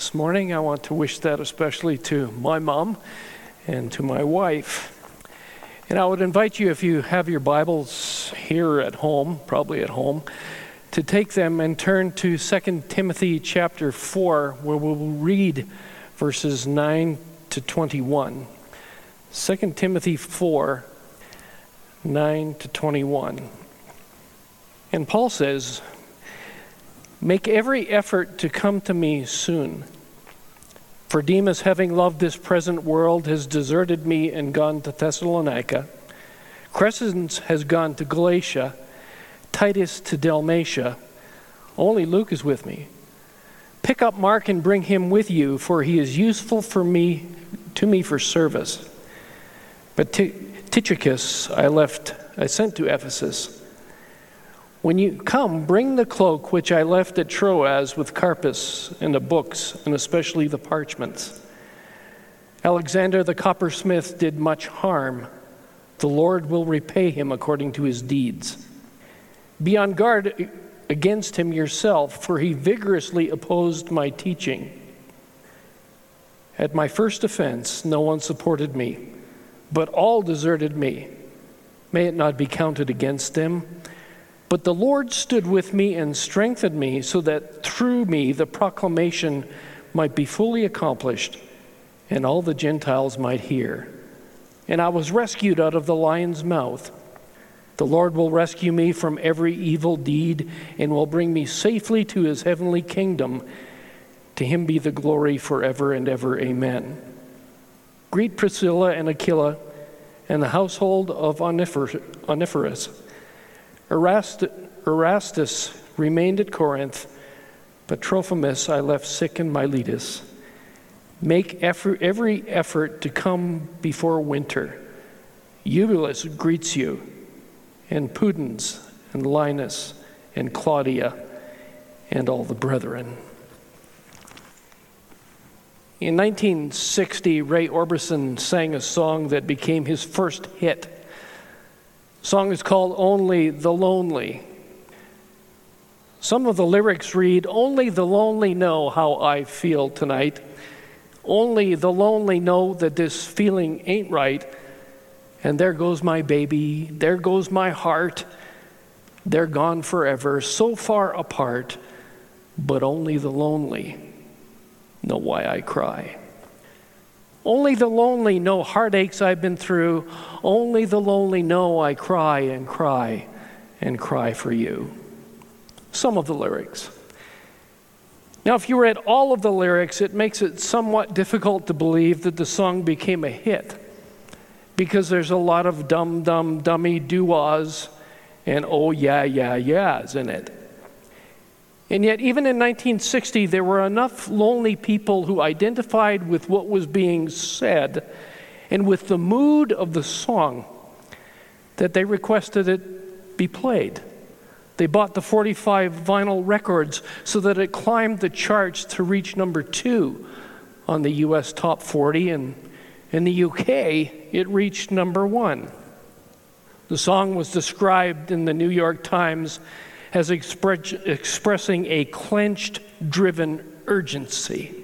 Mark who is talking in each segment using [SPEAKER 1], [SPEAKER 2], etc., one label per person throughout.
[SPEAKER 1] This morning, I want to wish that especially to my mom and to my wife. And I would invite you, if you have your Bibles here at home, probably at home, to take them and turn to 2 Timothy chapter 4, where we'll read verses 9 to 21. 2 Timothy 4, 9 to 21. And Paul says, Make every effort to come to me soon. For Demas, having loved this present world, has deserted me and gone to Thessalonica. Crescens has gone to Galatia, Titus to Dalmatia. Only Luke is with me. Pick up Mark and bring him with you, for he is useful for me to me for service. But Tychicus I left, I sent to Ephesus. When you come, bring the cloak which I left at Troas with Carpus and the books, and especially the parchments. Alexander the coppersmith did much harm. The Lord will repay him according to his deeds. Be on guard against him yourself, for he vigorously opposed my teaching. At my first offense, no one supported me, but all deserted me. May it not be counted against them. But the Lord stood with me and strengthened me so that through me the proclamation might be fully accomplished and all the Gentiles might hear. And I was rescued out of the lion's mouth. The Lord will rescue me from every evil deed and will bring me safely to his heavenly kingdom. To him be the glory forever and ever. Amen. Greet Priscilla and Aquila and the household of Onesiphorus. Erastus remained at Corinth, but Trophimus I left sick in Miletus. Make effort, every effort to come before winter. Eubulus greets you, and Pudens, and Linus, and Claudia, and all the brethren. In 1960, Roy Orbison sang a song that became his first hit song is called Only the Lonely. Some of the lyrics read Only the lonely know how I feel tonight. Only the lonely know that this feeling ain't right. And there goes my baby, there goes my heart. They're gone forever, so far apart, but only the lonely know why I cry. Only the lonely know heartaches I've been through. Only the lonely know I cry and cry and cry for you. Some of the lyrics. Now, if you read all of the lyrics, it makes it somewhat difficult to believe that the song became a hit because there's a lot of dum dum dummy doo and oh yeah, yeah, yeahs in it. And yet, even in 1960, there were enough lonely people who identified with what was being said and with the mood of the song that they requested it be played. They bought the 45 vinyl records so that it climbed the charts to reach number two on the US top 40, and in the UK, it reached number one. The song was described in the New York Times as expre- expressing a clenched, driven urgency.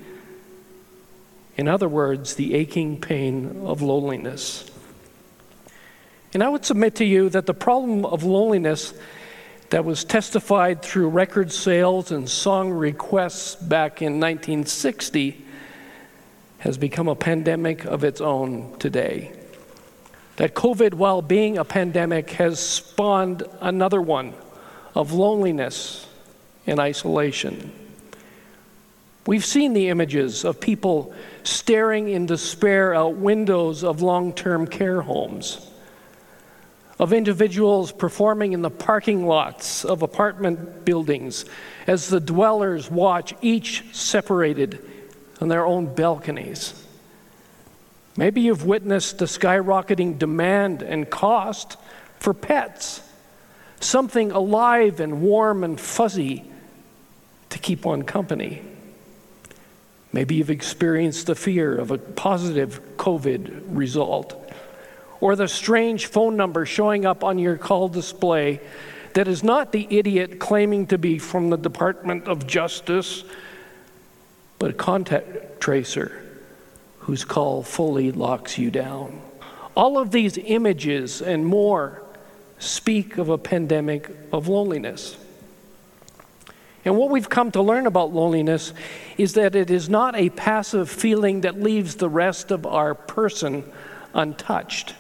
[SPEAKER 1] In other words, the aching pain of loneliness. And I would submit to you that the problem of loneliness that was testified through record sales and song requests back in 1960 has become a pandemic of its own today. That COVID, while being a pandemic, has spawned another one of loneliness and isolation. We've seen the images of people staring in despair out windows of long term care homes, of individuals performing in the parking lots of apartment buildings as the dwellers watch each separated on their own balconies. Maybe you've witnessed the skyrocketing demand and cost for pets, something alive and warm and fuzzy to keep one company. Maybe you've experienced the fear of a positive COVID result, or the strange phone number showing up on your call display that is not the idiot claiming to be from the Department of Justice, but a contact tracer whose call fully locks you down. All of these images and more speak of a pandemic of loneliness. And what we've come to learn about loneliness is that it is not a passive feeling that leaves the rest of our person untouched.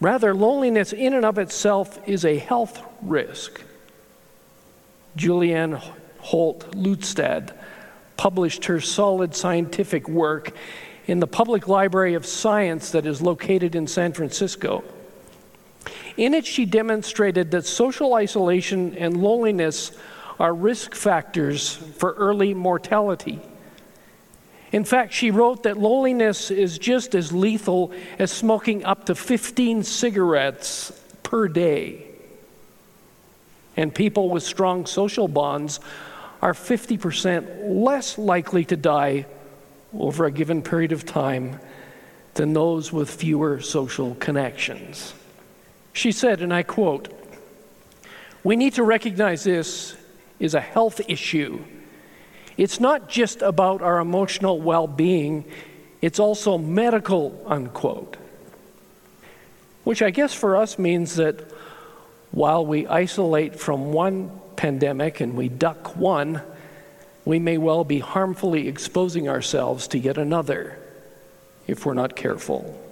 [SPEAKER 1] Rather, loneliness in and of itself is a health risk. Julianne Holt Lunstad published her solid scientific work in the Public Library of Science that is located in San Francisco. In it, she demonstrated that social isolation and loneliness are risk factors for early mortality. In fact, she wrote that loneliness is just as lethal as smoking up to 15 cigarettes per day. And people with strong social bonds are 50% less likely to die over a given period of time than those with fewer social connections. She said, and I quote, We need to recognize this is a health issue. It's not just about our emotional well being, it's also medical, unquote. Which I guess for us means that while we isolate from one pandemic and we duck one, we may well be harmfully exposing ourselves to yet another if we're not careful.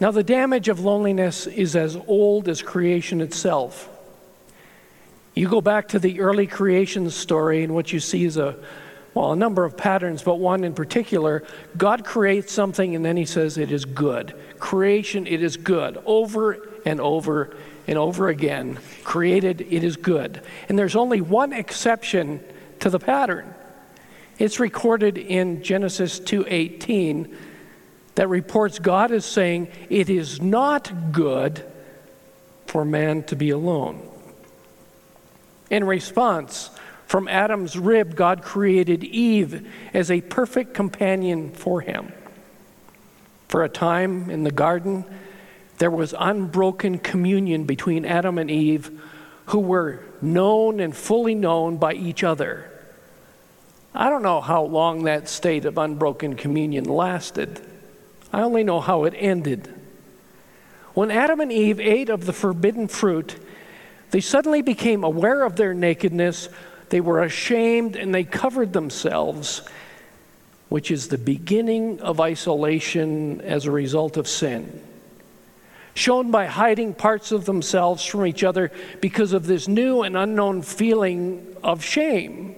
[SPEAKER 1] Now, the damage of loneliness is as old as creation itself. You go back to the early creation story, and what you see is a well, a number of patterns, but one in particular. God creates something and then he says it is good. Creation, it is good. Over and over and over again. Created, it is good. And there's only one exception to the pattern. It's recorded in Genesis 2:18 that reports God is saying it is not good for man to be alone. In response, from Adam's rib, God created Eve as a perfect companion for him. For a time in the garden, there was unbroken communion between Adam and Eve, who were known and fully known by each other. I don't know how long that state of unbroken communion lasted. I only know how it ended. When Adam and Eve ate of the forbidden fruit, they suddenly became aware of their nakedness. They were ashamed and they covered themselves, which is the beginning of isolation as a result of sin. Shown by hiding parts of themselves from each other because of this new and unknown feeling of shame.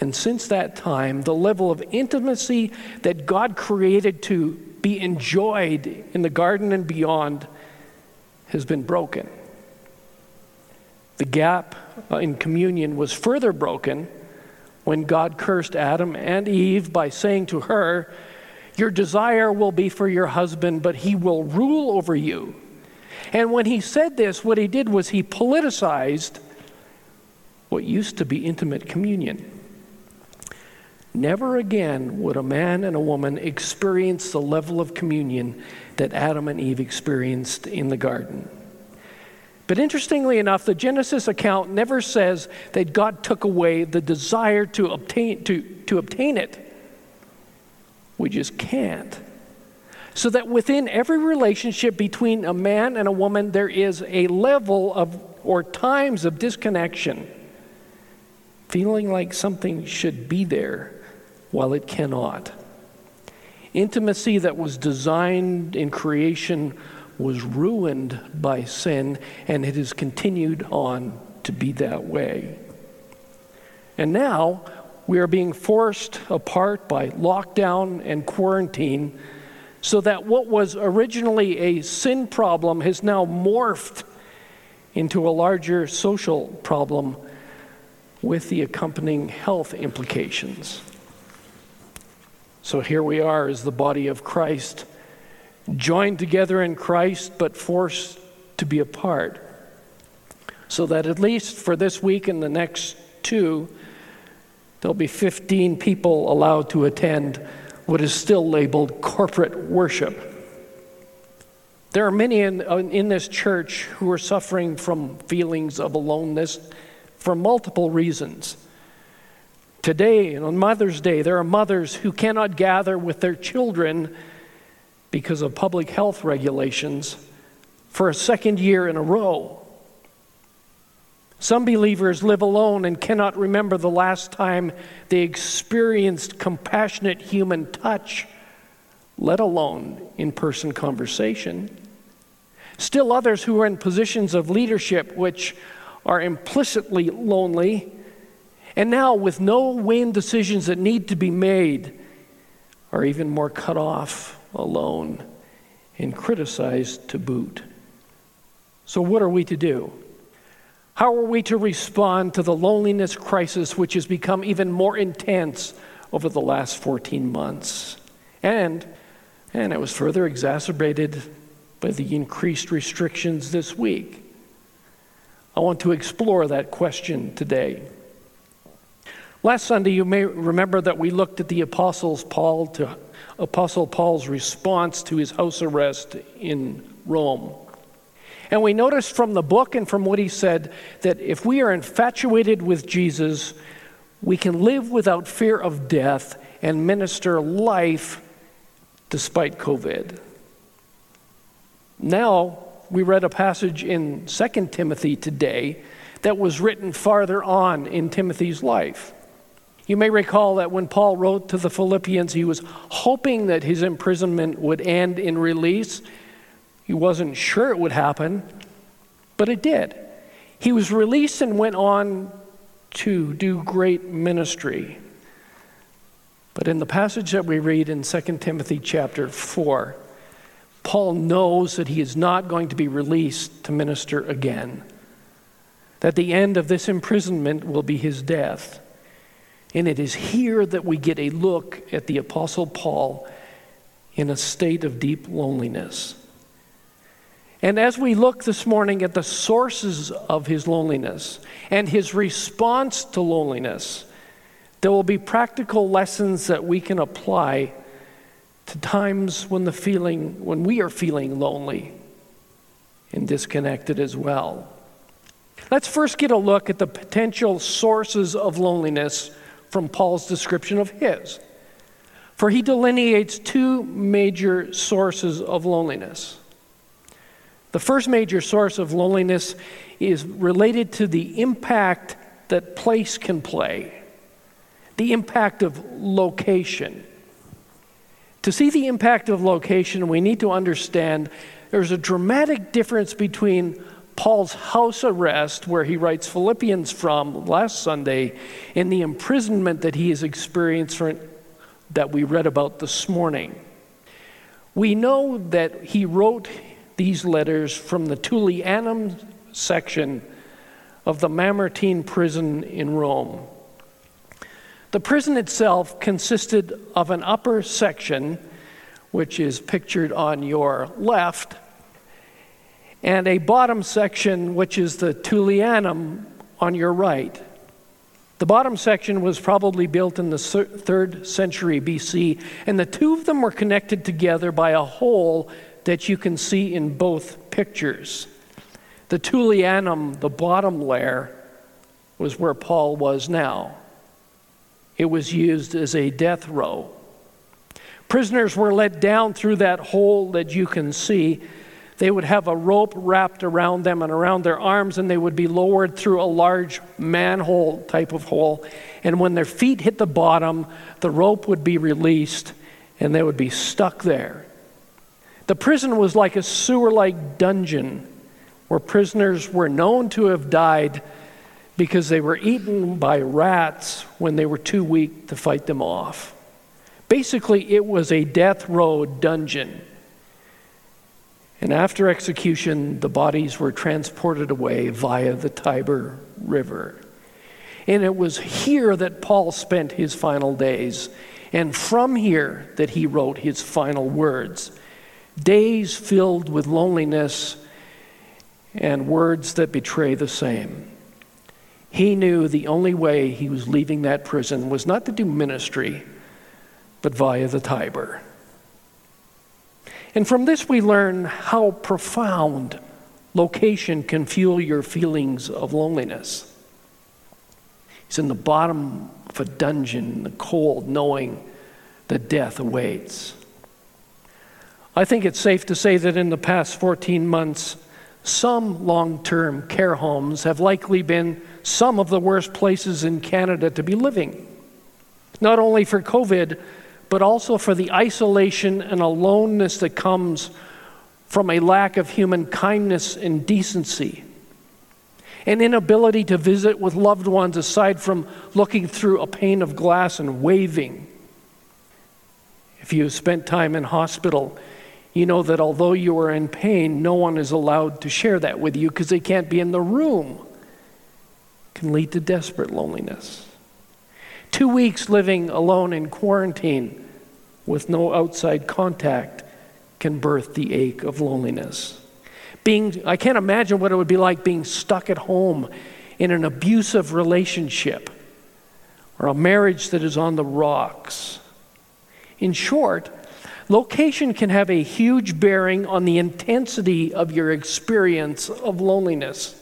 [SPEAKER 1] And since that time, the level of intimacy that God created to be enjoyed in the garden and beyond has been broken. The gap uh, in communion was further broken when God cursed Adam and Eve by saying to her, Your desire will be for your husband, but he will rule over you. And when he said this, what he did was he politicized what used to be intimate communion. Never again would a man and a woman experience the level of communion that Adam and Eve experienced in the garden. But interestingly enough, the Genesis account never says that God took away the desire to obtain, to, to obtain it. We just can't. So that within every relationship between a man and a woman, there is a level of, or times of disconnection, feeling like something should be there while it cannot. Intimacy that was designed in creation was ruined by sin, and it has continued on to be that way. And now we are being forced apart by lockdown and quarantine, so that what was originally a sin problem has now morphed into a larger social problem with the accompanying health implications. So here we are as the body of Christ, joined together in Christ, but forced to be apart. So that at least for this week and the next two, there'll be 15 people allowed to attend what is still labeled corporate worship. There are many in, in this church who are suffering from feelings of aloneness for multiple reasons. Today, and on Mother's Day, there are mothers who cannot gather with their children because of public health regulations for a second year in a row. Some believers live alone and cannot remember the last time they experienced compassionate human touch, let alone in person conversation. Still, others who are in positions of leadership, which are implicitly lonely, and now with no weighing decisions that need to be made, are even more cut off, alone, and criticized to boot. So, what are we to do? How are we to respond to the loneliness crisis, which has become even more intense over the last 14 months? And, and it was further exacerbated by the increased restrictions this week. I want to explore that question today. Last Sunday, you may remember that we looked at the Apostles Paul to, Apostle Paul's response to his house arrest in Rome. And we noticed from the book and from what he said that if we are infatuated with Jesus, we can live without fear of death and minister life despite COVID. Now, we read a passage in 2 Timothy today that was written farther on in Timothy's life. You may recall that when Paul wrote to the Philippians, he was hoping that his imprisonment would end in release. He wasn't sure it would happen, but it did. He was released and went on to do great ministry. But in the passage that we read in 2 Timothy chapter 4, Paul knows that he is not going to be released to minister again, that the end of this imprisonment will be his death. And it is here that we get a look at the Apostle Paul in a state of deep loneliness. And as we look this morning at the sources of his loneliness and his response to loneliness, there will be practical lessons that we can apply to times when the feeling when we are feeling lonely and disconnected as well. Let's first get a look at the potential sources of loneliness from Paul's description of his. For he delineates two major sources of loneliness. The first major source of loneliness is related to the impact that place can play, the impact of location. To see the impact of location, we need to understand there's a dramatic difference between Paul's house arrest, where he writes Philippians from last Sunday, and the imprisonment that he has experienced that we read about this morning. We know that he wrote these letters from the Tullianum section of the Mamertine prison in Rome. The prison itself consisted of an upper section, which is pictured on your left, and a bottom section, which is the Tullianum on your right. The bottom section was probably built in the third century BC, and the two of them were connected together by a hole that you can see in both pictures. The Tullianum, the bottom layer, was where Paul was now. It was used as a death row. Prisoners were let down through that hole that you can see. They would have a rope wrapped around them and around their arms, and they would be lowered through a large manhole type of hole. And when their feet hit the bottom, the rope would be released and they would be stuck there. The prison was like a sewer like dungeon where prisoners were known to have died because they were eaten by rats when they were too weak to fight them off. Basically, it was a death row dungeon. And after execution, the bodies were transported away via the Tiber River. And it was here that Paul spent his final days And from here that he wrote his final words days filled with loneliness and words that betray the same. He knew the only way he was leaving that prison was not to do ministry, but via the Tiber. And from this, we learn how profound location can fuel your feelings of loneliness. He's in the bottom of a dungeon in the cold, knowing that death awaits. I think it's safe to say that in the past 14 months, some long term care homes have likely been some of the worst places in Canada to be living. Not only for COVID, but also for the isolation and aloneness that comes from a lack of human kindness and decency an inability to visit with loved ones aside from looking through a pane of glass and waving. If you have spent time in hospital, you know that although you are in pain, no one is allowed to share that with you because they can't be in the room. It can lead to desperate loneliness. Two weeks living alone in quarantine with no outside contact can birth the ache of loneliness being, I can't imagine what it would be like being stuck at home in an abusive relationship or a marriage that is on the rocks. In short, location can have a huge bearing on the intensity of your experience of loneliness.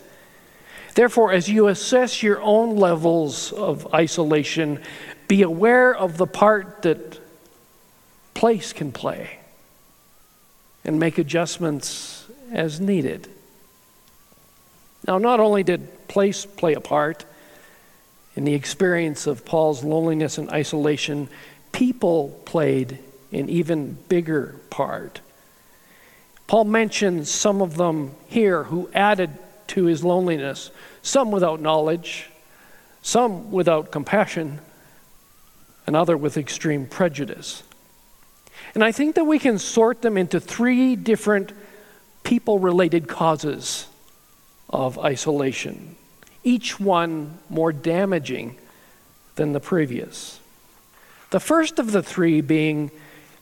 [SPEAKER 1] Therefore, as you assess your own levels of isolation, be aware of the part that place can play and make adjustments as needed. Now, not only did place play a part in the experience of Paul's loneliness and isolation, people played an even bigger part. Paul mentions some of them here who added to his loneliness, some without knowledge, some without compassion, another with extreme prejudice. And I think that we can sort them into three different people related causes of isolation, each one more damaging than the previous. The first of the three being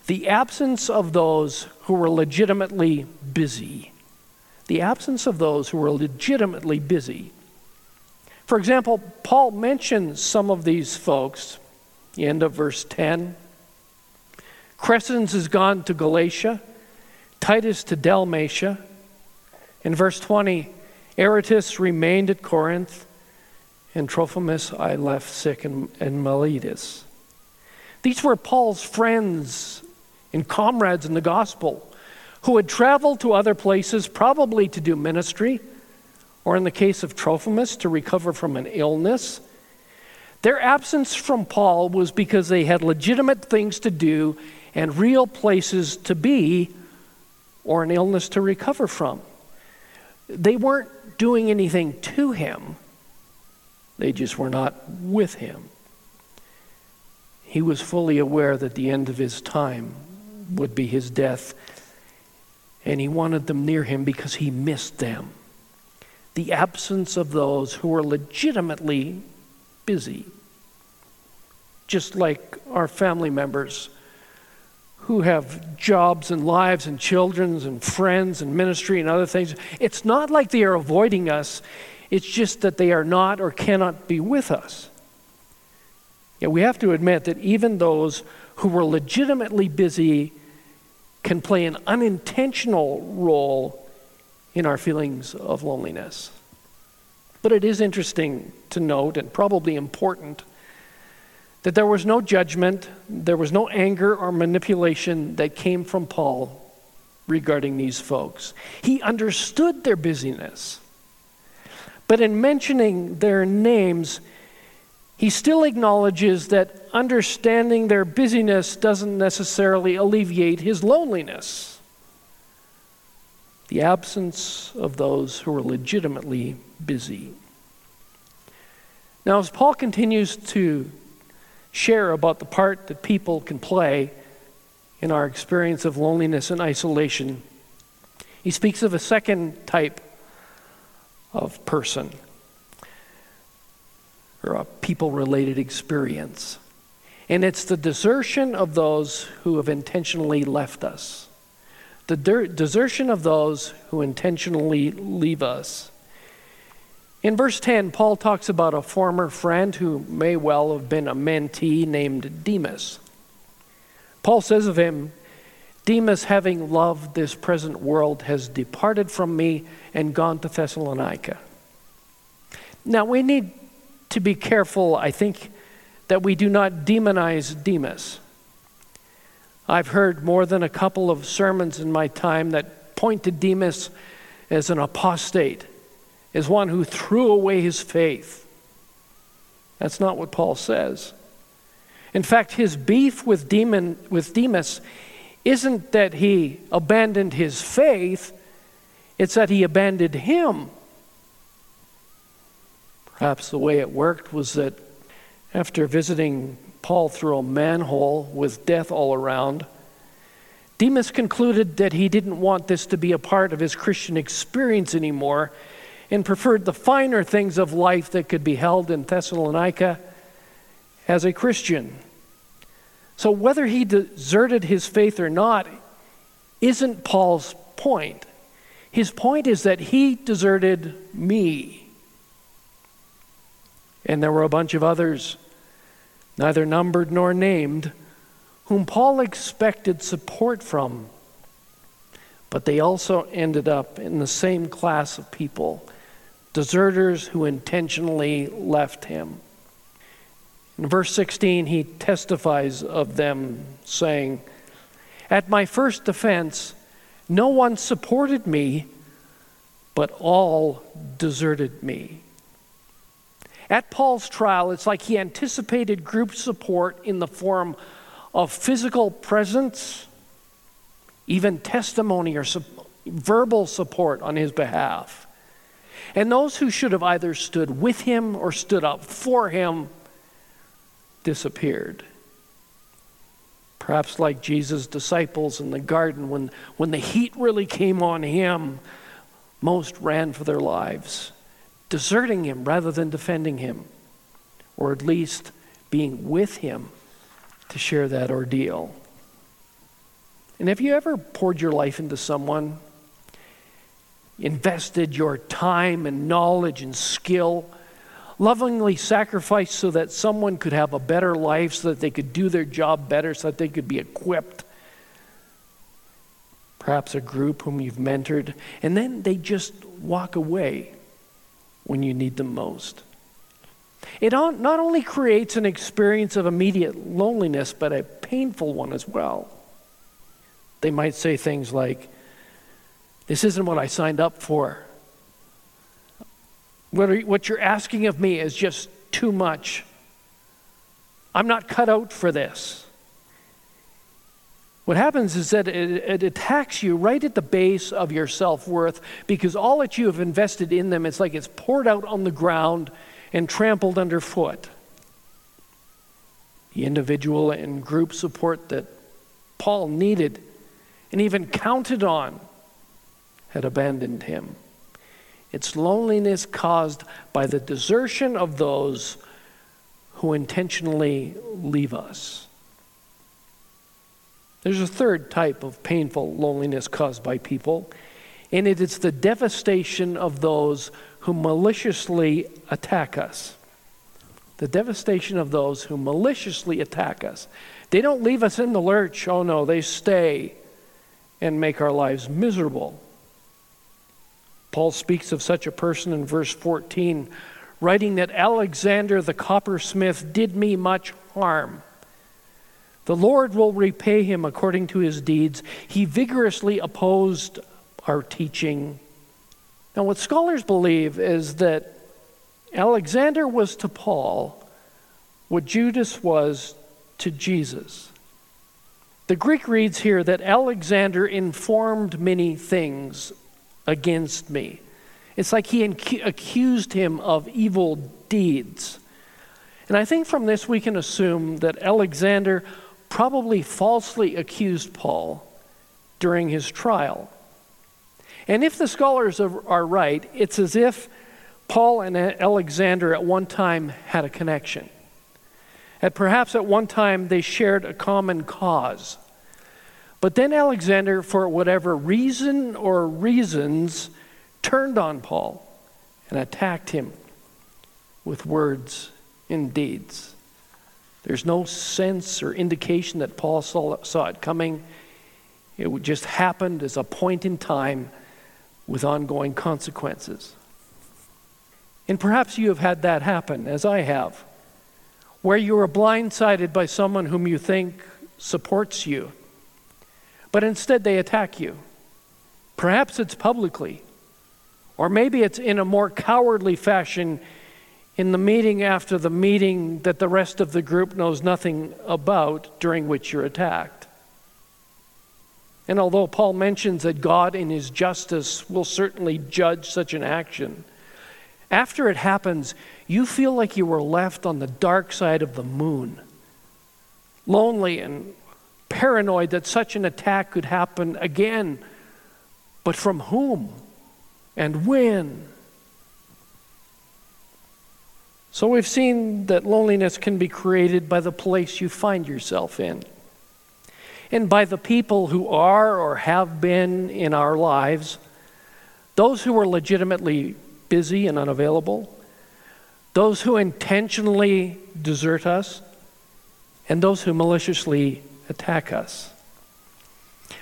[SPEAKER 1] the absence of those who were legitimately busy. The absence of those who were legitimately busy. For example, Paul mentions some of these folks, the end of verse 10. Crescens has gone to Galatia. Titus to Dalmatia. In verse 20, Erastus remained at Corinth, and Trophimus I left sick in, in Miletus. These were Paul's friends and comrades in the gospel who had traveled to other places, probably to do ministry, or in the case of Trophimus, to recover from an illness. Their absence from Paul was because they had legitimate things to do and real places to be or an illness to recover from. They weren't doing anything to him, they just were not with him. He was fully aware that the end of his time would be his death, and he wanted them near him because he missed them. The absence of those who are legitimately busy, just like our family members who have jobs and lives and children and friends and ministry and other things. It's not like they are avoiding us, it's just that they are not or cannot be with us. Yeah, we have to admit that even those who were legitimately busy can play an unintentional role in our feelings of loneliness. But it is interesting to note and probably important that there was no judgment, there was no anger or manipulation that came from Paul regarding these folks. He understood their busyness. But in mentioning their names, he still acknowledges that understanding their busyness doesn't necessarily alleviate his loneliness. The absence of those who are legitimately busy. Now, as Paul continues to share about the part that people can play in our experience of loneliness and isolation. He speaks of a second type of person or a people related experience. And it's the desertion of those who have intentionally left us. The der- desertion of those who intentionally leave us. In verse 10, Paul talks about a former friend who may well have been a mentee named Demas. Paul says of him, Demas, having loved this present world, has departed from me and gone to Thessalonica. Now, we need to be careful, I think, that we do not demonize Demas. I've heard more than a couple of sermons in my time that point to Demas as an apostate, as one who threw away his faith. That's not what Paul says. In fact, his beef with, Demon, with Demas isn't that he abandoned his faith, it's that he abandoned him. Perhaps the way it worked was that after visiting Paul through a manhole with death all around, Demas concluded that he didn't want this to be a part of his Christian experience anymore and preferred the finer things of life that could be held in Thessalonica as a Christian. So, whether he deserted his faith or not isn't Paul's point. His point is that he deserted me. And there were a bunch of others, neither numbered nor named, whom Paul expected support from. But they also ended up in the same class of people deserters who intentionally left him. In verse 16, he testifies of them, saying, At my first defense, no one supported me, but all deserted me. At Paul's trial, it's like he anticipated group support in the form of physical presence, even testimony or su- verbal support on his behalf. And those who should have either stood with him or stood up for him disappeared. Perhaps like Jesus' disciples in the garden, when, when the heat really came on him, most ran for their lives, deserting him rather than defending him, or at least being with him to share that ordeal. And have you ever poured your life into someone, invested your time and knowledge and skill? lovingly sacrificed so that someone could have a better life, so that they could do their job better, so that they could be equipped. Perhaps a group whom you've mentored, and then they just walk away when you need them most. It not only creates an experience of immediate loneliness, but a painful one as well. They might say things like, This isn't what I signed up for. What, are, what you're asking of me is just too much. I'm not cut out for this. What happens is that it, it, attacks you right at the base of your self worth because all that you have invested in them, it's like it's poured out on the ground and trampled underfoot. The individual and group support that Paul needed and even counted on had abandoned him. It's loneliness caused by the desertion of those who intentionally leave us. There's a third type of painful loneliness caused by people, and it is the devastation of those who maliciously attack us. The devastation of those who maliciously attack us. They don't leave us in the lurch. Oh no, they stay and make our lives miserable. Paul speaks of such a person in verse 14, writing that Alexander the coppersmith did me much harm. The Lord will repay him according to his deeds. He vigorously opposed our teaching. Now, what scholars believe is that Alexander was to Paul what Judas was to Jesus. The Greek reads here that Alexander informed many things against me. It's like he accused him of evil deeds. And I think from this we can assume that Alexander probably falsely accused Paul during his trial. And if the scholars are, right, it's as if Paul and Alexander at one time had a connection. that perhaps at one time they shared a common cause. But then Alexander, for whatever reason or reasons, turned on Paul and attacked him with words and deeds. There's no sense or indication that Paul saw, saw it coming. It just happened as a point in time with ongoing consequences. And perhaps you have had that happen, as I have, where you are blindsided by someone whom you think supports you, but instead they attack you. Perhaps it's publicly, or maybe it's in a more cowardly fashion in the meeting after the meeting that the rest of the group knows nothing about during which you're attacked. And although Paul mentions that God, in his justice, will certainly judge such an action, after it happens, you feel like you were left on the dark side of the moon, lonely and paranoid that such an attack could happen again. But from whom and when? So we've seen that loneliness can be created by the place you find yourself in and by the people who are or have been in our lives, those who are legitimately busy and unavailable, those who intentionally desert us, and those who maliciously attack us.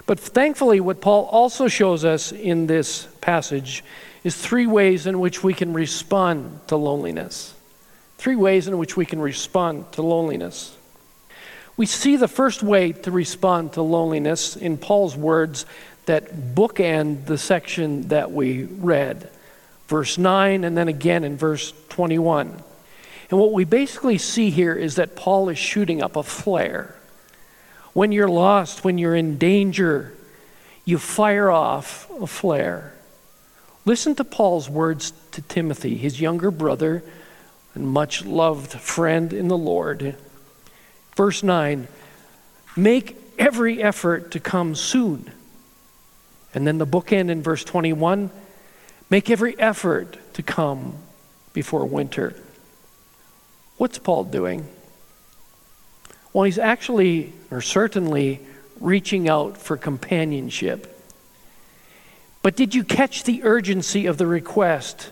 [SPEAKER 1] But thankfully, what Paul also shows us in this passage is three ways in which we can respond to loneliness. Three ways in which we can respond to loneliness. We see the first way to respond to loneliness in Paul's words that bookend the section that we read, verse 9, and then again in verse 21. And what we basically see here is that Paul is shooting up a flare. When you're lost, when you're in danger, you fire off a flare. Listen to Paul's words to Timothy, his younger brother and much loved friend in the Lord. Verse 9 Make every effort to come soon. And then the bookend in verse 21 Make every effort to come before winter. What's Paul doing? Well, he's actually, or certainly, reaching out for companionship. But did you catch the urgency of the request?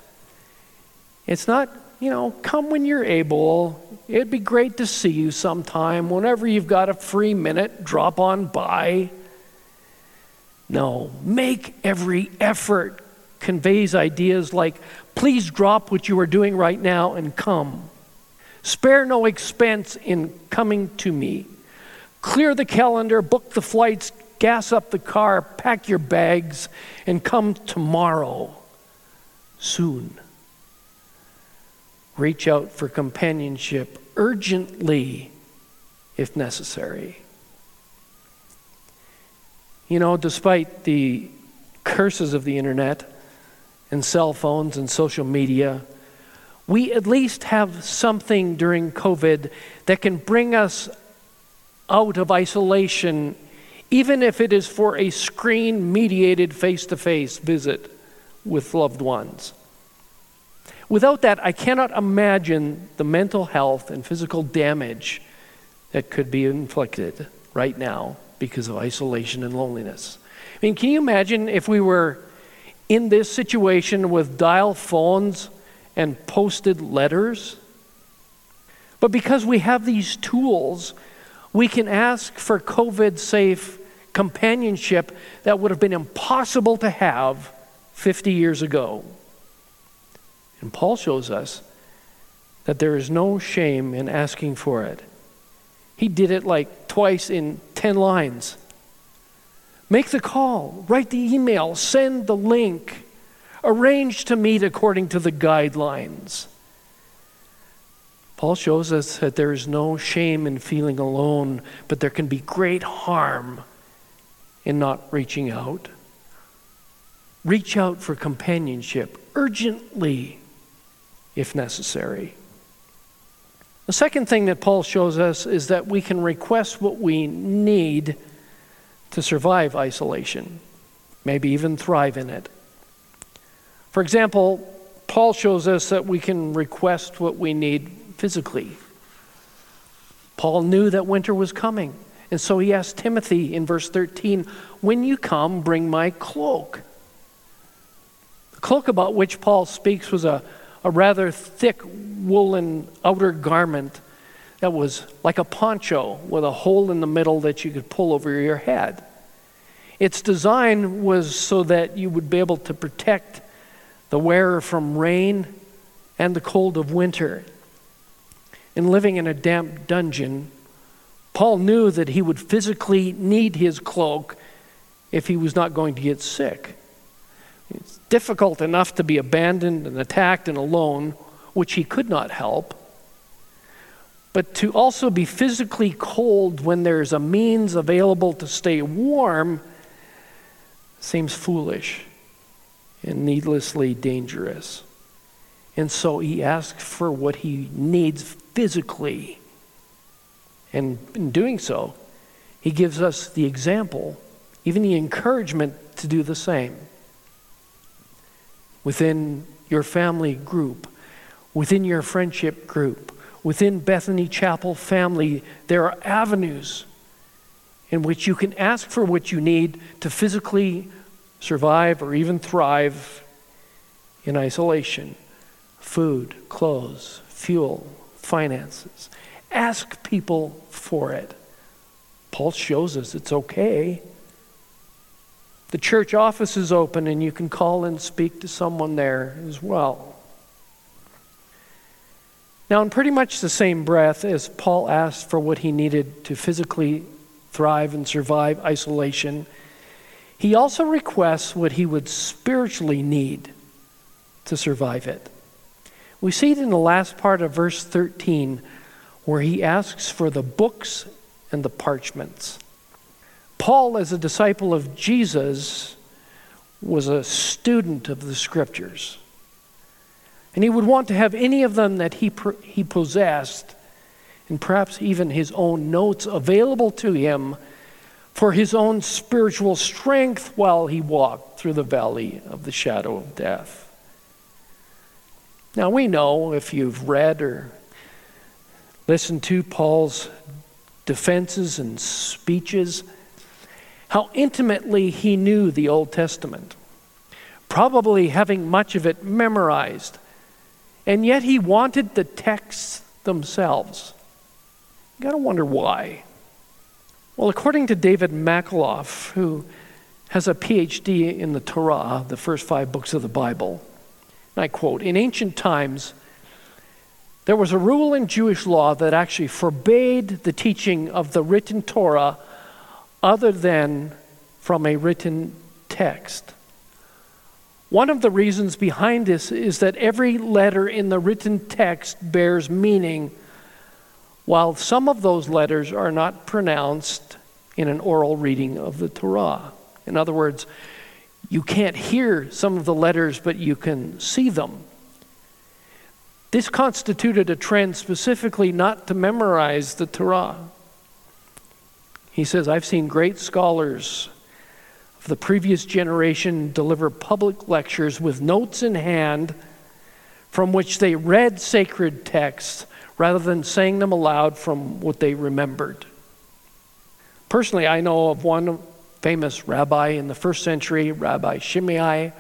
[SPEAKER 1] It's not you know, come when you're able. It'd be great to see you sometime. Whenever you've got a free minute, drop on by. No, make every effort conveys ideas like, please drop what you are doing right now and come. Spare no expense in coming to me. Clear the calendar, book the flights, gas up the car, pack your bags, and come tomorrow. Soon reach out for companionship urgently if necessary. You know, despite the curses of the internet and cell phones and social media, we at least have something during COVID that can bring us out of isolation, even if it is for a screen mediated face to face visit with loved ones. Without that, I cannot imagine the mental health and physical damage that could be inflicted right now because of isolation and loneliness. I mean, can you imagine if we were in this situation with dial phones and posted letters? But because we have these tools, we can ask for COVID safe companionship that would have been impossible to have 50 years ago. And Paul shows us that there is no shame in asking for it. He did it like twice in 10 lines. Make the call, write the email, send the link, arrange to meet according to the guidelines. Paul shows us that there is no shame in feeling alone, but there can be great harm in not reaching out. Reach out for companionship urgently if necessary. The second thing that Paul shows us is that we can request what we need to survive isolation, maybe even thrive in it. For example, Paul shows us that we can request what we need physically. Paul knew that winter was coming. And so he asked Timothy in verse 13, When you come, bring my cloak. The cloak about which Paul speaks was a, a rather thick woolen outer garment that was like a poncho with a hole in the middle that you could pull over your head. Its design was so that you would be able to protect the wearer from rain and the cold of winter. In living in a damp dungeon, Paul knew that he would physically need his cloak if he was not going to get sick. It's difficult enough to be abandoned and attacked and alone, which he could not help. But to also be physically cold when there's a means available to stay warm seems foolish and needlessly dangerous. And so he asks for what he needs physically. And in doing so, he gives us the example, even the encouragement to do the same. Within your family group, within your friendship group, within Bethany Chapel family, there are avenues in which you can ask for what you need to physically survive or even thrive in isolation food, clothes, fuel, finances. Ask people for it. Paul shows us it's okay. The church office is open and you can call and speak to someone there as well. Now, in pretty much the same breath as Paul asked for what he needed to physically thrive and survive isolation, he also requests what he would spiritually need to survive it. We see it in the last part of verse 13 where he asks for the books and the parchments. Paul, as a disciple of Jesus, was a student of the scriptures. And he would want to have any of them that he, he possessed, and perhaps even his own notes available to him for his own spiritual strength while he walked through the valley of the shadow of death. Now, we know if you've read or listened to Paul's defenses and speeches, how intimately he knew the Old Testament, probably having much of it memorized. And yet he wanted the texts themselves. You got to wonder why. Well, according to David Makhlouf, who has a PhD in the Torah, the first five books of the Bible, and I quote In ancient times, there was a rule in Jewish law that actually forbade the teaching of the written Torah other than from a written text. One of the reasons behind this is that every letter in the written text bears meaning, while some of those letters are not pronounced in an oral reading of the Torah. In other words, you can't hear some of the letters, but you can see them. This constituted a trend specifically not to memorize the Torah. He says, I've seen great scholars of the previous generation deliver public lectures with notes in hand from which they read sacred texts rather than saying them aloud from what they remembered. Personally, I know of one famous rabbi in the first century, Rabbi Shimei,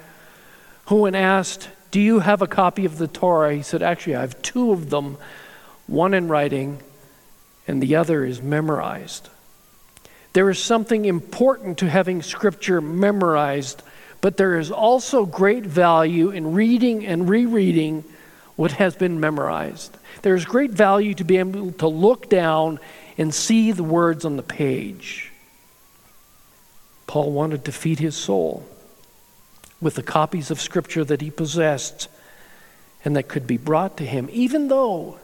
[SPEAKER 1] who, when asked, Do you have a copy of the Torah? He said, Actually, I have two of them, one in writing and the other is memorized. There is something important to having Scripture memorized, but there is also great value in reading and rereading what has been memorized. There is great value to be able to look down and see the words on the page. Paul wanted to feed his soul with the copies of Scripture that he possessed and that could be brought to him, even though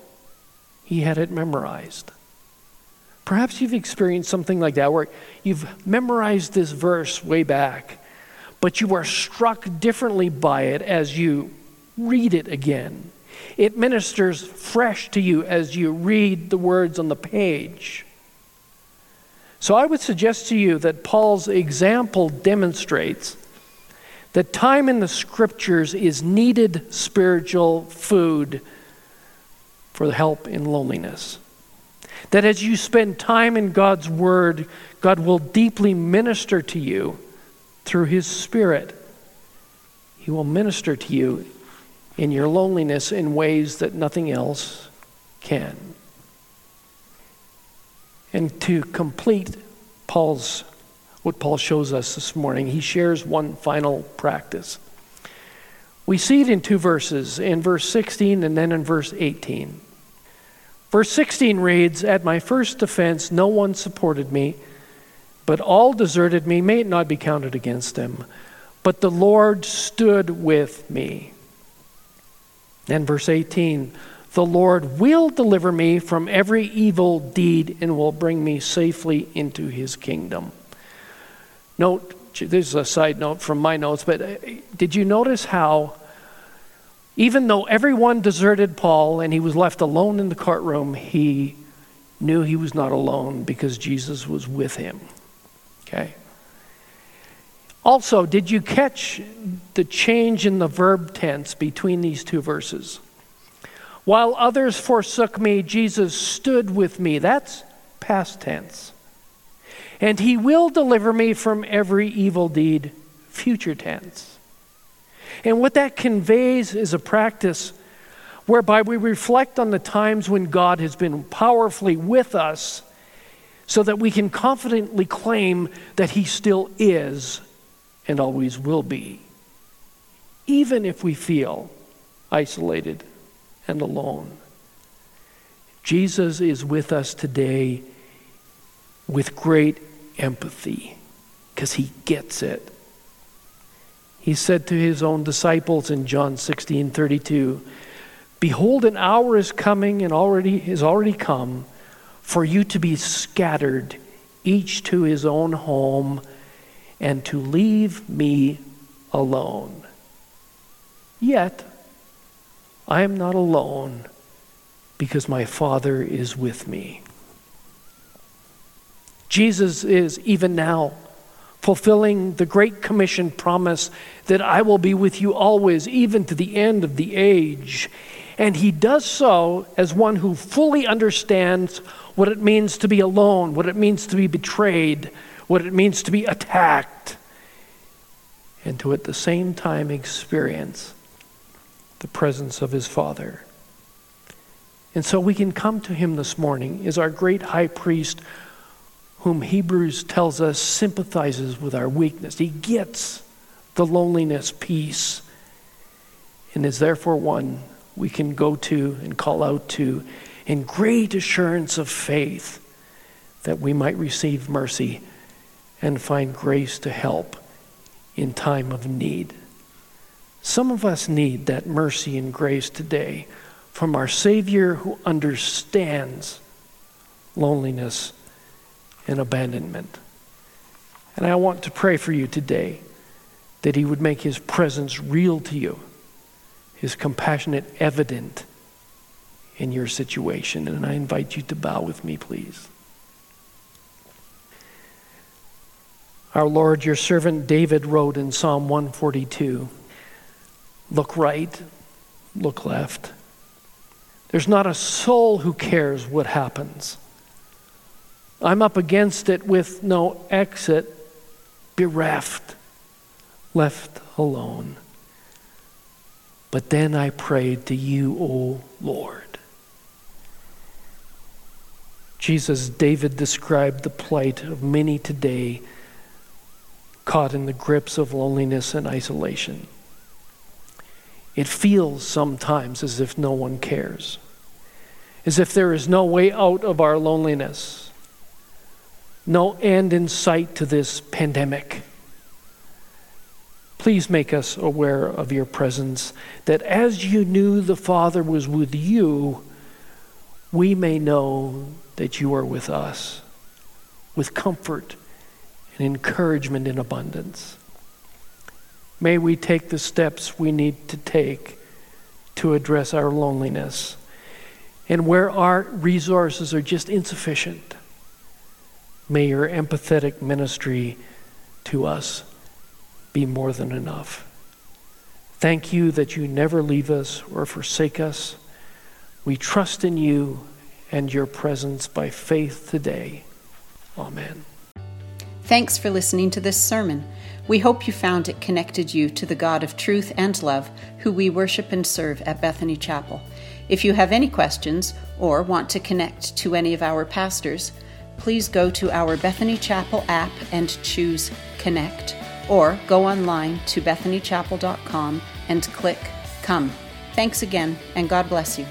[SPEAKER 1] he had it memorized. Perhaps you've experienced something like that where you've memorized this verse way back, but you are struck differently by it as you read it again. It ministers fresh to you as you read the words on the page. So I would suggest to you that Paul's example demonstrates that time in the scriptures is needed spiritual food for help in loneliness. That as you spend time in God's Word, God will deeply minister to you through His Spirit. He will minister to you in your loneliness in ways that nothing else can. And to complete Paul's what Paul shows us this morning, he shares one final practice. We see it in two verses, in verse 16 and then in verse 18. Verse 16 reads, At my first defense, no one supported me, but all deserted me. May it not be counted against them. But the Lord stood with me. Then verse 18, the Lord will deliver me from every evil deed and will bring me safely into his kingdom. Note, this is a side note from my notes, but uh, did you notice how, even though everyone deserted Paul and he was left alone in the courtroom, he knew he was not alone because Jesus was with him? Okay? Also, did you catch the change in the verb tense between these two verses? While others forsook me, Jesus stood with me. That's past tense and he will deliver me from every evil deed, future tense. And what that conveys is a practice whereby we reflect on the times when God has been powerfully with us so that we can confidently claim that he still is and always will be, even if we feel isolated and alone. Jesus is with us today with great empathy because he gets it. He said to his own disciples in John 16 32, Behold, an hour is coming and already is already come for you to be scattered, each to his own home, and to leave me alone. Yet, I am not alone because my Father is with me. Jesus is even now fulfilling the Great Commission promise that I will be with you always, even to the end of the age. And he does so as one who fully understands what it means to be alone, what it means to be betrayed, what it means to be attacked, and to at the same time experience the presence of his Father. And so we can come to him this morning as our great high priest whom Hebrews tells us sympathizes with our weakness. He gets the loneliness peace and is therefore one we can go to and call out to in great assurance of faith that we might receive mercy and find grace to help in time of need. Some of us need that mercy and grace today from our Savior who understands loneliness and abandonment. And I want to pray for you today that He would make His presence real to you, His compassionate evident in your situation. And I invite you to bow with me, please. Our Lord, your servant David wrote in Psalm 142 Look right, look left. There's not a soul who cares what happens. I'm up against it with no exit, bereft, left alone. But then I prayed to you, O Lord. Jesus, David described the plight of many today caught in the grips of loneliness and isolation. It feels sometimes as if no one cares, as if there is no way out of our loneliness no end in sight to this pandemic. Please make us aware of your presence, that as you knew the Father was with you, we may know that you are with us, with comfort and encouragement in abundance. May we take the steps we need to take to address our loneliness. And where our resources are just insufficient, May your empathetic ministry to us be more than enough. Thank you that you never leave us or forsake us. We trust in you and your presence by faith today. Amen.
[SPEAKER 2] Thanks for listening to this sermon. We hope you found it connected you to the God of truth and love, who we worship and serve at Bethany Chapel. If you have any questions or want to connect to any of our pastors, please go to our Bethany Chapel app and choose Connect, or go online to bethanychapel.com and click Come. Thanks again, and God bless you.